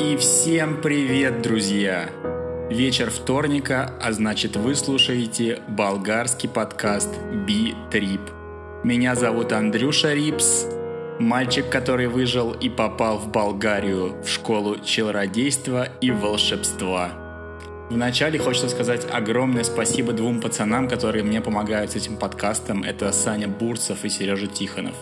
И всем привет, друзья! Вечер вторника, а значит вы слушаете болгарский подкаст Би-Трип. Меня зовут Андрюша Рипс, мальчик, который выжил и попал в Болгарию, в школу чародейства и волшебства. Вначале хочется сказать огромное спасибо двум пацанам, которые мне помогают с этим подкастом. Это Саня Бурцев и Сережа Тихонов.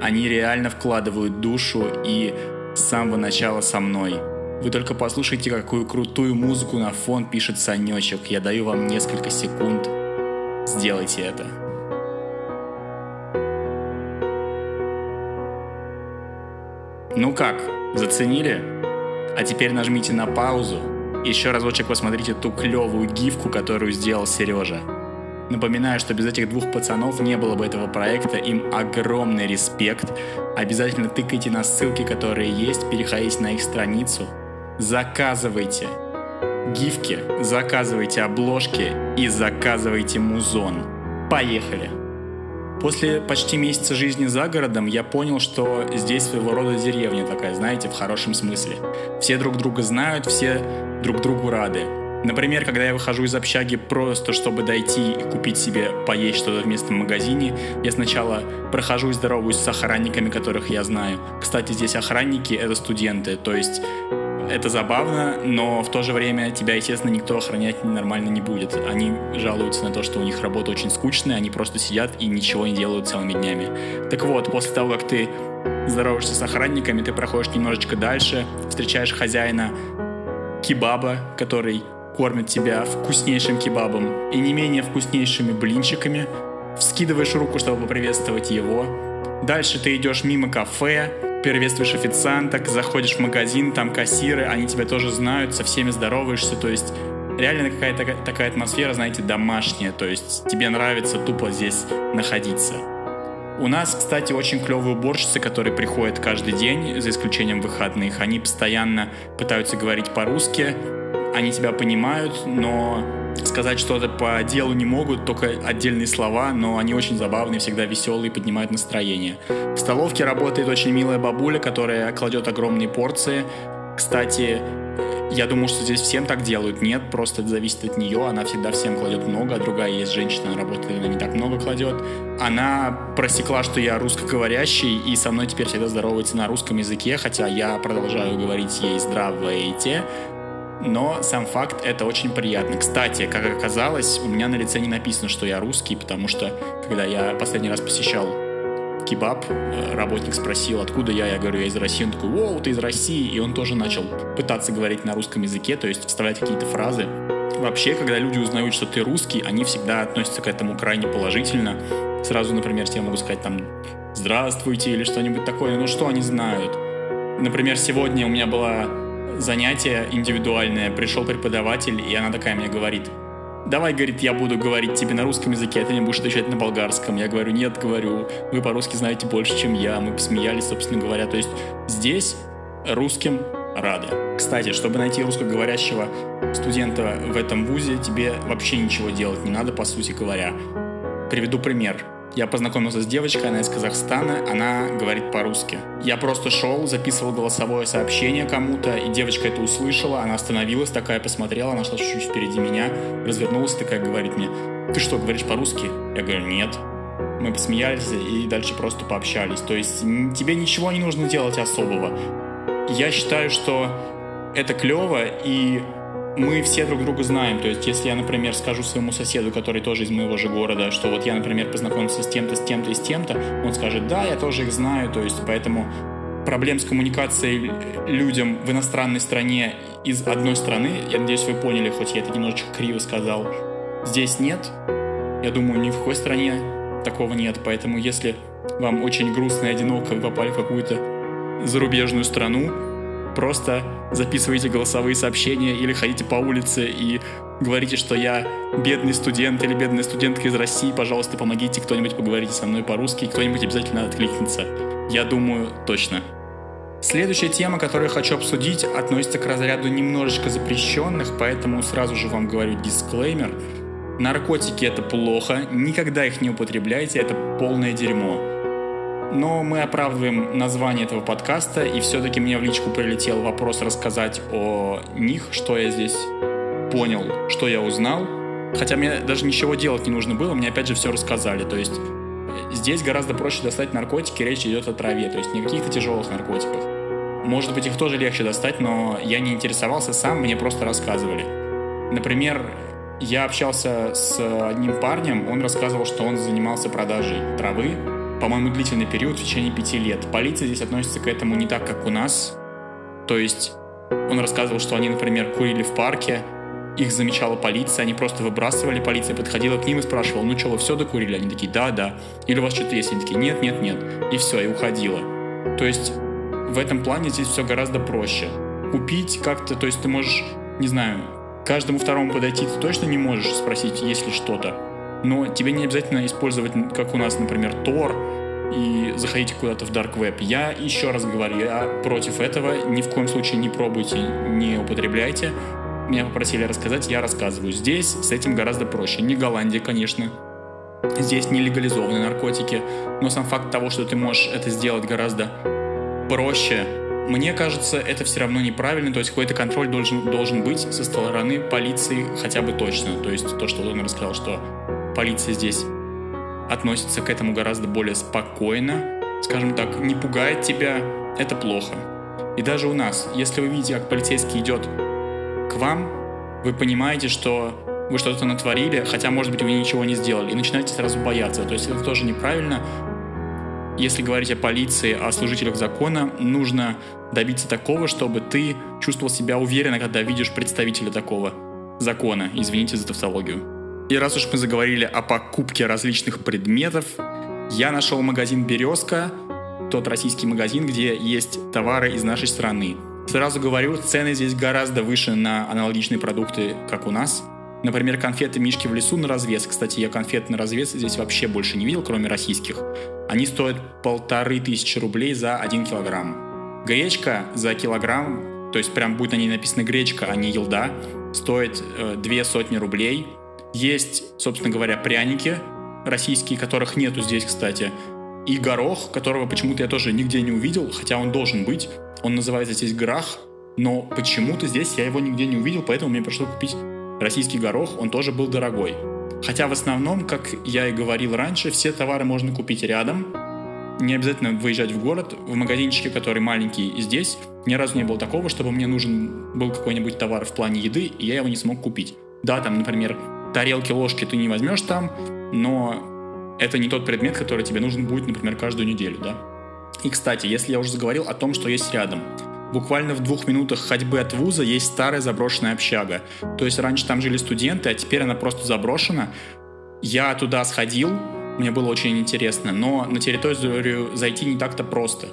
Они реально вкладывают душу и с самого начала со мной. Вы только послушайте, какую крутую музыку на фон пишет Санечек. Я даю вам несколько секунд. Сделайте это. Ну как, заценили? А теперь нажмите на паузу. Еще разочек посмотрите ту клевую гифку, которую сделал Сережа. Напоминаю, что без этих двух пацанов не было бы этого проекта, им огромный респект. Обязательно тыкайте на ссылки, которые есть, переходите на их страницу, заказывайте гифки, заказывайте обложки и заказывайте музон. Поехали! После почти месяца жизни за городом я понял, что здесь своего рода деревня такая, знаете, в хорошем смысле. Все друг друга знают, все друг другу рады. Например, когда я выхожу из общаги просто, чтобы дойти и купить себе поесть что-то в местном магазине, я сначала прохожу и здороваюсь с охранниками, которых я знаю. Кстати, здесь охранники — это студенты, то есть это забавно, но в то же время тебя, естественно, никто охранять нормально не будет. Они жалуются на то, что у них работа очень скучная, они просто сидят и ничего не делают целыми днями. Так вот, после того, как ты здороваешься с охранниками, ты проходишь немножечко дальше, встречаешь хозяина кебаба, который кормит тебя вкуснейшим кебабом и не менее вкуснейшими блинчиками, вскидываешь руку, чтобы поприветствовать его. Дальше ты идешь мимо кафе, приветствуешь официанток, заходишь в магазин, там кассиры, они тебя тоже знают, со всеми здороваешься, то есть реально какая-то такая атмосфера, знаете, домашняя, то есть тебе нравится тупо здесь находиться. У нас, кстати, очень клевые уборщицы, которые приходят каждый день, за исключением выходных. Они постоянно пытаются говорить по-русски, они тебя понимают, но сказать что-то по делу не могут, только отдельные слова, но они очень забавные, всегда веселые, поднимают настроение. В столовке работает очень милая бабуля, которая кладет огромные порции. Кстати, я думаю, что здесь всем так делают. Нет, просто это зависит от нее. Она всегда всем кладет много, а другая есть женщина, она работает, она не так много кладет. Она просекла, что я русскоговорящий, и со мной теперь всегда здоровается на русском языке, хотя я продолжаю говорить ей «здравствуйте», но сам факт это очень приятно. Кстати, как оказалось, у меня на лице не написано, что я русский, потому что когда я последний раз посещал кебаб, э, работник спросил, откуда я, я говорю, я из России, он такой, о, ты из России, и он тоже начал пытаться говорить на русском языке, то есть вставлять какие-то фразы. Вообще, когда люди узнают, что ты русский, они всегда относятся к этому крайне положительно. Сразу, например, тебе могут сказать там «здравствуйте» или что-нибудь такое, ну что они знают? Например, сегодня у меня была занятие индивидуальное, пришел преподаватель, и она такая мне говорит, давай, говорит, я буду говорить тебе на русском языке, а ты мне будешь отвечать на болгарском. Я говорю, нет, говорю, вы по-русски знаете больше, чем я. Мы посмеялись, собственно говоря. То есть здесь русским рады. Кстати, чтобы найти русскоговорящего студента в этом вузе, тебе вообще ничего делать не надо, по сути говоря. Приведу пример. Я познакомился с девочкой, она из Казахстана, она говорит по-русски. Я просто шел, записывал голосовое сообщение кому-то, и девочка это услышала, она остановилась, такая посмотрела, она шла чуть-чуть впереди меня, развернулась, такая говорит мне, ты что, говоришь по-русски? Я говорю, нет. Мы посмеялись и дальше просто пообщались. То есть тебе ничего не нужно делать особого. Я считаю, что это клево, и мы все друг друга знаем. То есть, если я, например, скажу своему соседу, который тоже из моего же города, что вот я, например, познакомился с тем-то, с тем-то и с тем-то, он скажет, да, я тоже их знаю. То есть, поэтому проблем с коммуникацией людям в иностранной стране из одной страны, я надеюсь, вы поняли, хоть я это немножечко криво сказал, здесь нет. Я думаю, ни в какой стране такого нет. Поэтому, если вам очень грустно и одиноко, вы попали в какую-то зарубежную страну, просто записывайте голосовые сообщения или ходите по улице и говорите, что я бедный студент или бедная студентка из России, пожалуйста, помогите кто-нибудь поговорить со мной по-русски, кто-нибудь обязательно откликнется. Я думаю, точно. Следующая тема, которую я хочу обсудить, относится к разряду немножечко запрещенных, поэтому сразу же вам говорю дисклеймер. Наркотики это плохо, никогда их не употребляйте, это полное дерьмо. Но мы оправдываем название этого подкаста, и все-таки мне в личку прилетел вопрос рассказать о них, что я здесь понял, что я узнал. Хотя мне даже ничего делать не нужно было, мне опять же все рассказали. То есть здесь гораздо проще достать наркотики, речь идет о траве, то есть не каких-то тяжелых наркотиках. Может быть, их тоже легче достать, но я не интересовался сам, мне просто рассказывали. Например, я общался с одним парнем, он рассказывал, что он занимался продажей травы, по-моему, длительный период в течение пяти лет. Полиция здесь относится к этому не так, как у нас. То есть он рассказывал, что они, например, курили в парке, их замечала полиция, они просто выбрасывали, полиция подходила к ним и спрашивала, ну что, вы все докурили? Они такие, да, да. Или у вас что-то есть? Они такие, нет, нет, нет. И все, и уходила. То есть в этом плане здесь все гораздо проще. Купить как-то, то есть ты можешь, не знаю, каждому второму подойти ты точно не можешь спросить, есть ли что-то. Но тебе не обязательно использовать, как у нас, например, Tor, и заходите куда-то в Dark Web. Я еще раз говорю, я против этого. Ни в коем случае не пробуйте, не употребляйте. Меня попросили рассказать, я рассказываю. Здесь с этим гораздо проще. Не Голландия, конечно. Здесь не легализованы наркотики. Но сам факт того, что ты можешь это сделать гораздо проще, мне кажется, это все равно неправильно. То есть какой-то контроль должен, должен быть со стороны полиции хотя бы точно. То есть то, что он рассказал, что полиция здесь относится к этому гораздо более спокойно, скажем так, не пугает тебя, это плохо. И даже у нас, если вы видите, как полицейский идет к вам, вы понимаете, что вы что-то натворили, хотя, может быть, вы ничего не сделали, и начинаете сразу бояться. То есть это тоже неправильно. Если говорить о полиции, о служителях закона, нужно добиться такого, чтобы ты чувствовал себя уверенно, когда видишь представителя такого закона. Извините за тавтологию. И раз уж мы заговорили о покупке различных предметов, я нашел магазин «Березка», тот российский магазин, где есть товары из нашей страны. Сразу говорю, цены здесь гораздо выше на аналогичные продукты, как у нас. Например, конфеты «Мишки в лесу» на развес. Кстати, я конфет на развес здесь вообще больше не видел, кроме российских. Они стоят полторы тысячи рублей за один килограмм. Гречка за килограмм, то есть прям будет на ней написано гречка, а не елда, стоит э, две сотни рублей. Есть, собственно говоря, пряники российские, которых нету здесь, кстати. И горох, которого почему-то я тоже нигде не увидел, хотя он должен быть. Он называется здесь грах, но почему-то здесь я его нигде не увидел, поэтому мне пришлось купить российский горох, он тоже был дорогой. Хотя в основном, как я и говорил раньше, все товары можно купить рядом, не обязательно выезжать в город, в магазинчике, который маленький и здесь, ни разу не было такого, чтобы мне нужен был какой-нибудь товар в плане еды, и я его не смог купить. Да, там, например, тарелки, ложки ты не возьмешь там, но это не тот предмет, который тебе нужен будет, например, каждую неделю, да. И, кстати, если я уже заговорил о том, что есть рядом, буквально в двух минутах ходьбы от вуза есть старая заброшенная общага. То есть раньше там жили студенты, а теперь она просто заброшена. Я туда сходил, мне было очень интересно, но на территорию зайти не так-то просто.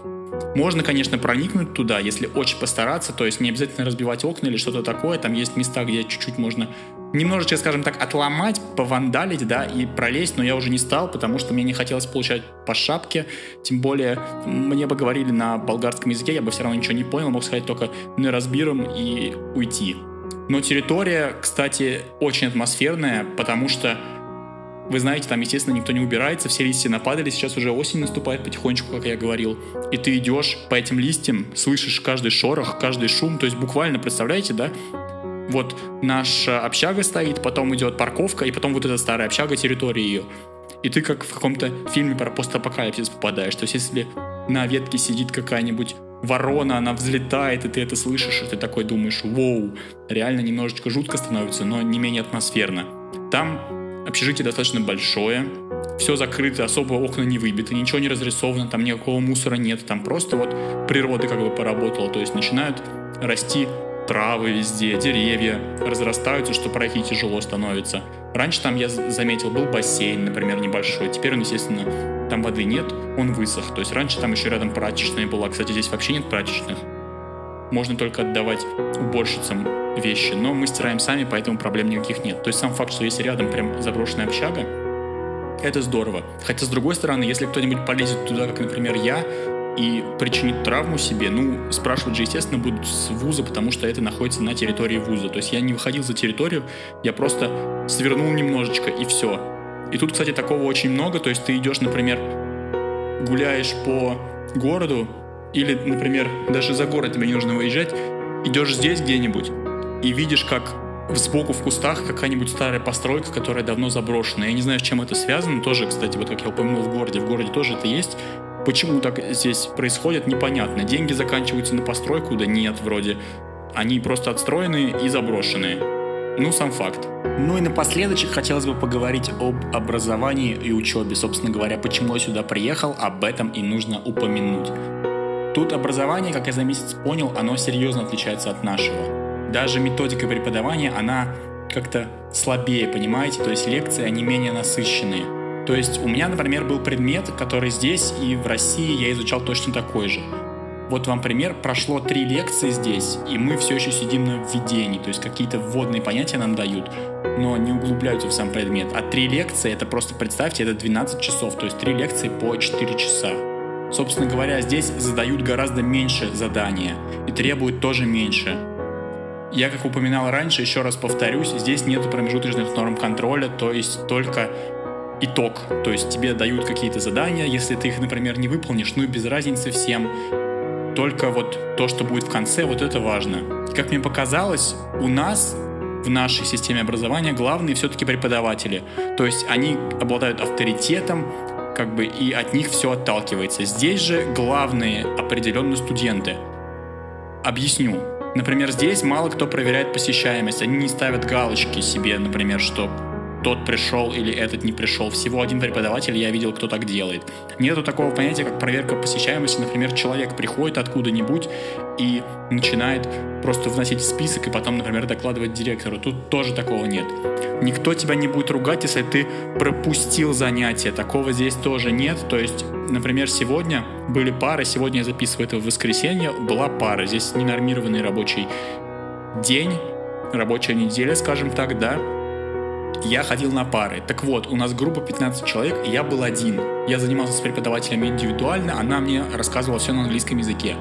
Можно, конечно, проникнуть туда, если очень постараться, то есть не обязательно разбивать окна или что-то такое, там есть места, где чуть-чуть можно немножечко, скажем так, отломать, повандалить, да, и пролезть, но я уже не стал, потому что мне не хотелось получать по шапке, тем более мне бы говорили на болгарском языке, я бы все равно ничего не понял, мог сказать только «не разбиром» и уйти. Но территория, кстати, очень атмосферная, потому что вы знаете, там, естественно, никто не убирается, все листья нападали, сейчас уже осень наступает потихонечку, как я говорил. И ты идешь по этим листьям, слышишь каждый шорох, каждый шум, то есть буквально, представляете, да, вот наша общага стоит, потом идет парковка, и потом вот эта старая общага, территория ее. И ты как в каком-то фильме про постапокалипсис попадаешь. То есть если на ветке сидит какая-нибудь ворона, она взлетает, и ты это слышишь, и ты такой думаешь, воу, реально немножечко жутко становится, но не менее атмосферно. Там общежитие достаточно большое, все закрыто, особо окна не выбиты, ничего не разрисовано, там никакого мусора нет, там просто вот природа как бы поработала, то есть начинают расти травы везде, деревья разрастаются, что пройти тяжело становится. Раньше там, я заметил, был бассейн, например, небольшой. Теперь он, естественно, там воды нет, он высох. То есть раньше там еще рядом прачечная была. Кстати, здесь вообще нет прачечных. Можно только отдавать уборщицам вещи, но мы стираем сами, поэтому проблем никаких нет. То есть сам факт, что если рядом прям заброшенная общага, это здорово. Хотя, с другой стороны, если кто-нибудь полезет туда, как, например, я, и причинить травму себе, ну, спрашивать же, естественно, будут с вуза, потому что это находится на территории вуза. То есть я не выходил за территорию, я просто свернул немножечко, и все. И тут, кстати, такого очень много. То есть ты идешь, например, гуляешь по городу, или, например, даже за город тебе не нужно выезжать, идешь здесь где-нибудь и видишь, как сбоку в кустах какая-нибудь старая постройка, которая давно заброшена. Я не знаю, с чем это связано. Тоже, кстати, вот как я упомянул в городе, в городе тоже это есть. Почему так здесь происходит, непонятно. Деньги заканчиваются на постройку, да нет, вроде. Они просто отстроены и заброшенные. Ну, сам факт. Ну и напоследок хотелось бы поговорить об образовании и учебе. Собственно говоря, почему я сюда приехал, об этом и нужно упомянуть. Тут образование, как я за месяц понял, оно серьезно отличается от нашего. Даже методика преподавания, она как-то слабее, понимаете? То есть лекции, они менее насыщенные. То есть у меня, например, был предмет, который здесь и в России я изучал точно такой же. Вот вам пример, прошло три лекции здесь, и мы все еще сидим на введении, то есть какие-то вводные понятия нам дают, но не углубляются в сам предмет. А три лекции, это просто представьте, это 12 часов, то есть три лекции по 4 часа. Собственно говоря, здесь задают гораздо меньше задания и требуют тоже меньше. Я, как упоминал раньше, еще раз повторюсь, здесь нет промежуточных норм контроля, то есть только итог. То есть тебе дают какие-то задания, если ты их, например, не выполнишь, ну и без разницы всем. Только вот то, что будет в конце, вот это важно. Как мне показалось, у нас в нашей системе образования главные все-таки преподаватели. То есть они обладают авторитетом, как бы и от них все отталкивается. Здесь же главные определенные студенты. Объясню. Например, здесь мало кто проверяет посещаемость. Они не ставят галочки себе, например, что тот пришел или этот не пришел. Всего один преподаватель, я видел, кто так делает. Нету такого понятия, как проверка посещаемости. Например, человек приходит откуда-нибудь и начинает просто вносить список и потом, например, докладывать директору. Тут тоже такого нет. Никто тебя не будет ругать, если ты пропустил занятие. Такого здесь тоже нет. То есть, например, сегодня были пары, сегодня я записываю это в воскресенье, была пара. Здесь ненормированный рабочий день, рабочая неделя, скажем так, да, я ходил на пары. Так вот, у нас группа 15 человек, и я был один. Я занимался с преподавателем индивидуально, она мне рассказывала все на английском языке.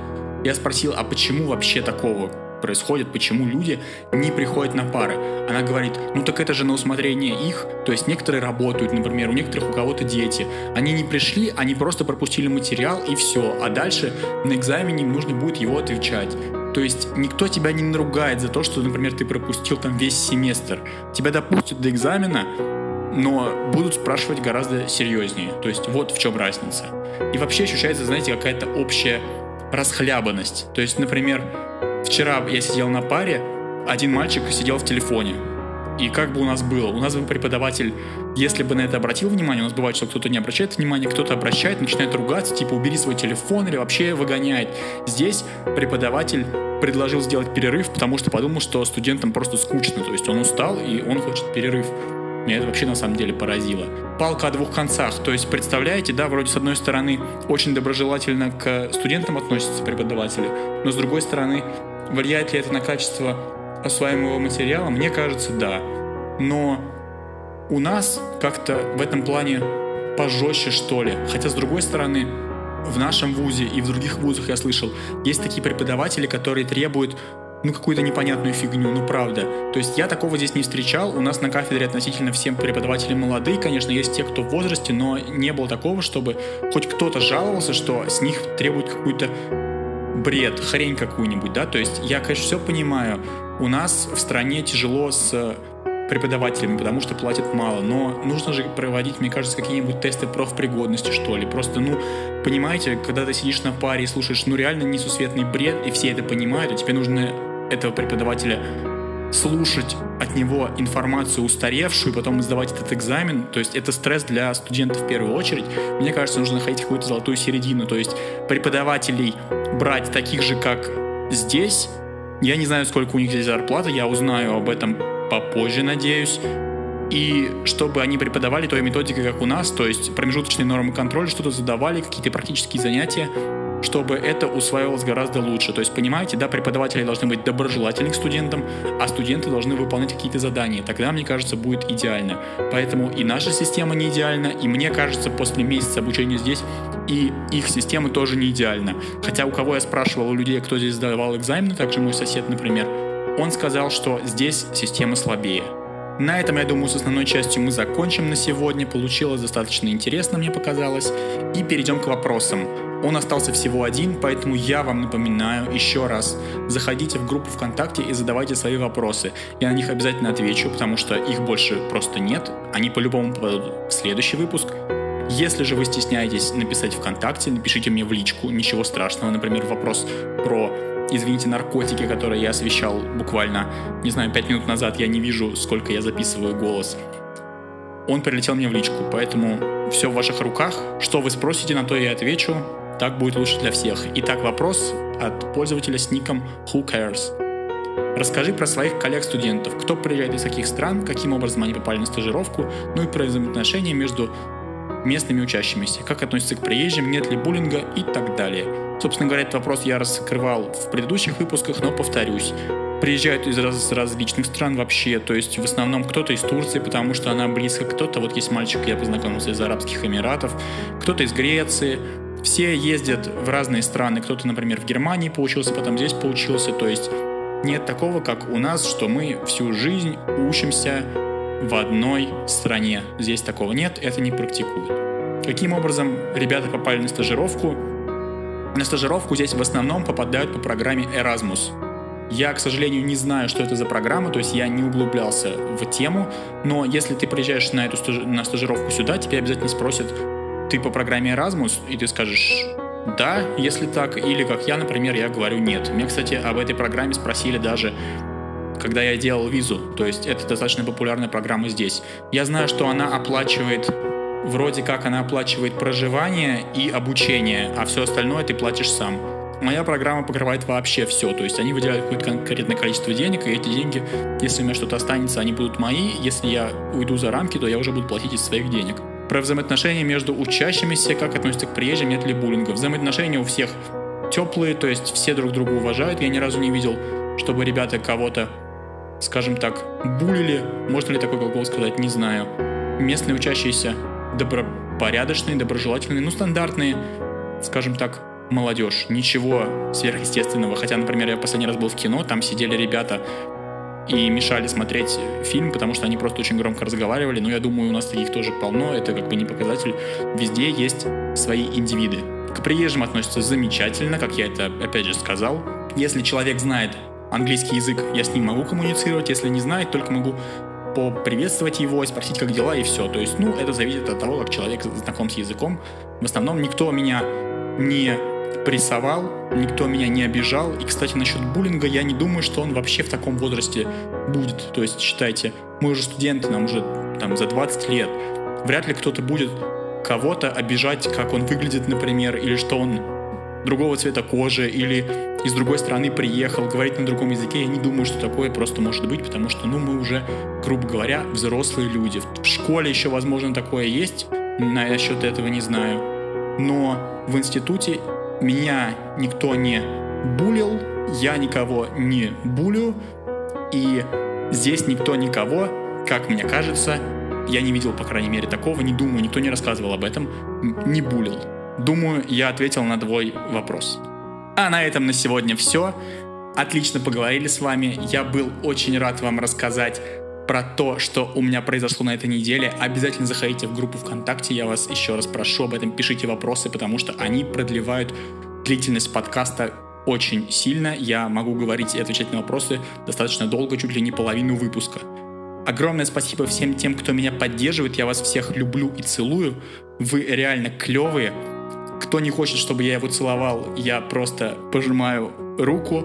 Я спросил, а почему вообще такого происходит, почему люди не приходят на пары. Она говорит, ну так это же на усмотрение их, то есть некоторые работают, например, у некоторых у кого-то дети. Они не пришли, они просто пропустили материал и все, а дальше на экзамене им нужно будет его отвечать. То есть никто тебя не наругает за то, что, например, ты пропустил там весь семестр. Тебя допустят до экзамена, но будут спрашивать гораздо серьезнее. То есть вот в чем разница. И вообще ощущается, знаете, какая-то общая расхлябанность. То есть, например, вчера я сидел на паре, один мальчик сидел в телефоне. И как бы у нас было? У нас бы преподаватель, если бы на это обратил внимание, у нас бывает, что кто-то не обращает внимания, кто-то обращает, начинает ругаться, типа убери свой телефон или вообще выгоняет. Здесь преподаватель предложил сделать перерыв, потому что подумал, что студентам просто скучно, то есть он устал и он хочет перерыв. Меня это вообще на самом деле поразило. Палка о двух концах. То есть, представляете, да, вроде с одной стороны очень доброжелательно к студентам относятся преподаватели, но с другой стороны, влияет ли это на качество осваиваемого материала? Мне кажется, да. Но у нас как-то в этом плане пожестче, что ли. Хотя, с другой стороны, в нашем вузе и в других вузах я слышал, есть такие преподаватели, которые требуют ну, какую-то непонятную фигню, ну, правда. То есть я такого здесь не встречал. У нас на кафедре относительно всем преподаватели молодые, конечно, есть те, кто в возрасте, но не было такого, чтобы хоть кто-то жаловался, что с них требуют какую-то бред, хрень какую-нибудь, да, то есть я, конечно, все понимаю, у нас в стране тяжело с преподавателями, потому что платят мало, но нужно же проводить, мне кажется, какие-нибудь тесты профпригодности, что ли, просто, ну, понимаете, когда ты сидишь на паре и слушаешь, ну, реально несусветный бред, и все это понимают, и тебе нужно этого преподавателя слушать от него информацию устаревшую, и потом сдавать этот экзамен, то есть это стресс для студентов в первую очередь. Мне кажется, нужно находить какую-то золотую середину, то есть преподавателей брать таких же, как здесь. Я не знаю, сколько у них здесь зарплата, я узнаю об этом попозже, надеюсь. И чтобы они преподавали той методикой, как у нас, то есть промежуточные нормы контроля, что-то задавали, какие-то практические занятия, чтобы это усваивалось гораздо лучше. То есть, понимаете, да, преподаватели должны быть доброжелательны к студентам, а студенты должны выполнять какие-то задания. Тогда, мне кажется, будет идеально. Поэтому и наша система не идеальна, и мне кажется, после месяца обучения здесь и их система тоже не идеальна. Хотя у кого я спрашивал у людей, кто здесь сдавал экзамены, также мой сосед, например, он сказал, что здесь система слабее. На этом, я думаю, с основной частью мы закончим на сегодня. Получилось достаточно интересно, мне показалось. И перейдем к вопросам. Он остался всего один, поэтому я вам напоминаю еще раз. Заходите в группу ВКонтакте и задавайте свои вопросы. Я на них обязательно отвечу, потому что их больше просто нет. Они по-любому попадут в следующий выпуск. Если же вы стесняетесь написать ВКонтакте, напишите мне в личку, ничего страшного. Например, вопрос про извините, наркотики, которые я освещал буквально, не знаю, пять минут назад, я не вижу, сколько я записываю голос. Он прилетел мне в личку, поэтому все в ваших руках. Что вы спросите, на то я отвечу. Так будет лучше для всех. Итак, вопрос от пользователя с ником Who Cares. Расскажи про своих коллег-студентов. Кто приезжает из каких стран, каким образом они попали на стажировку, ну и про взаимоотношения между местными учащимися, как относятся к приезжим, нет ли буллинга и так далее. Собственно говоря, этот вопрос я раскрывал в предыдущих выпусках, но повторюсь. Приезжают из раз, различных стран вообще, то есть в основном кто-то из Турции, потому что она близко, кто-то, вот есть мальчик, я познакомился из Арабских Эмиратов, кто-то из Греции, все ездят в разные страны, кто-то, например, в Германии получился, потом здесь получился, то есть нет такого, как у нас, что мы всю жизнь учимся в одной стране. Здесь такого нет, это не практикуют. Каким образом ребята попали на стажировку? На стажировку здесь в основном попадают по программе Erasmus. Я, к сожалению, не знаю, что это за программа, то есть я не углублялся в тему, но если ты приезжаешь на эту стаж... на стажировку сюда, тебя обязательно спросят, ты по программе Erasmus, и ты скажешь да, если так, или как я, например, я говорю нет. Меня, кстати, об этой программе спросили даже когда я делал визу. То есть это достаточно популярная программа здесь. Я знаю, что она оплачивает вроде как она оплачивает проживание и обучение, а все остальное ты платишь сам. Моя программа покрывает вообще все, то есть они выделяют какое-то конкретное количество денег, и эти деньги, если у меня что-то останется, они будут мои, если я уйду за рамки, то я уже буду платить из своих денег. Про взаимоотношения между учащимися, как относятся к приезжим, нет ли буллинга. Взаимоотношения у всех теплые, то есть все друг друга уважают. Я ни разу не видел, чтобы ребята кого-то скажем так, булили, можно ли такой глагол сказать, не знаю. Местные учащиеся добропорядочные, доброжелательные, ну, стандартные, скажем так, молодежь. Ничего сверхъестественного. Хотя, например, я последний раз был в кино, там сидели ребята и мешали смотреть фильм, потому что они просто очень громко разговаривали. Но я думаю, у нас таких тоже полно. Это как бы не показатель. Везде есть свои индивиды. К приезжим относятся замечательно, как я это опять же сказал. Если человек знает английский язык, я с ним могу коммуницировать, если не знает, только могу поприветствовать его, спросить, как дела, и все. То есть, ну, это зависит от того, как человек знаком с языком. В основном никто меня не прессовал, никто меня не обижал. И, кстати, насчет буллинга, я не думаю, что он вообще в таком возрасте будет. То есть, считайте, мы уже студенты, нам уже там за 20 лет. Вряд ли кто-то будет кого-то обижать, как он выглядит, например, или что он другого цвета кожи или из другой страны приехал, говорить на другом языке, я не думаю, что такое просто может быть, потому что, ну, мы уже, грубо говоря, взрослые люди. В школе еще, возможно, такое есть, насчет этого не знаю. Но в институте меня никто не булил, я никого не булю, и здесь никто никого, как мне кажется, я не видел, по крайней мере, такого, не думаю, никто не рассказывал об этом, не булил. Думаю, я ответил на твой вопрос. А на этом на сегодня все. Отлично поговорили с вами. Я был очень рад вам рассказать про то, что у меня произошло на этой неделе. Обязательно заходите в группу ВКонтакте. Я вас еще раз прошу об этом. Пишите вопросы, потому что они продлевают длительность подкаста очень сильно. Я могу говорить и отвечать на вопросы достаточно долго, чуть ли не половину выпуска. Огромное спасибо всем тем, кто меня поддерживает. Я вас всех люблю и целую. Вы реально клевые. Кто не хочет, чтобы я его целовал, я просто пожимаю руку.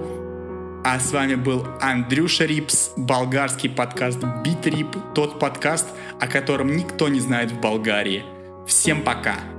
А с вами был Андрюша Рипс, болгарский подкаст Битрип, тот подкаст, о котором никто не знает в Болгарии. Всем пока!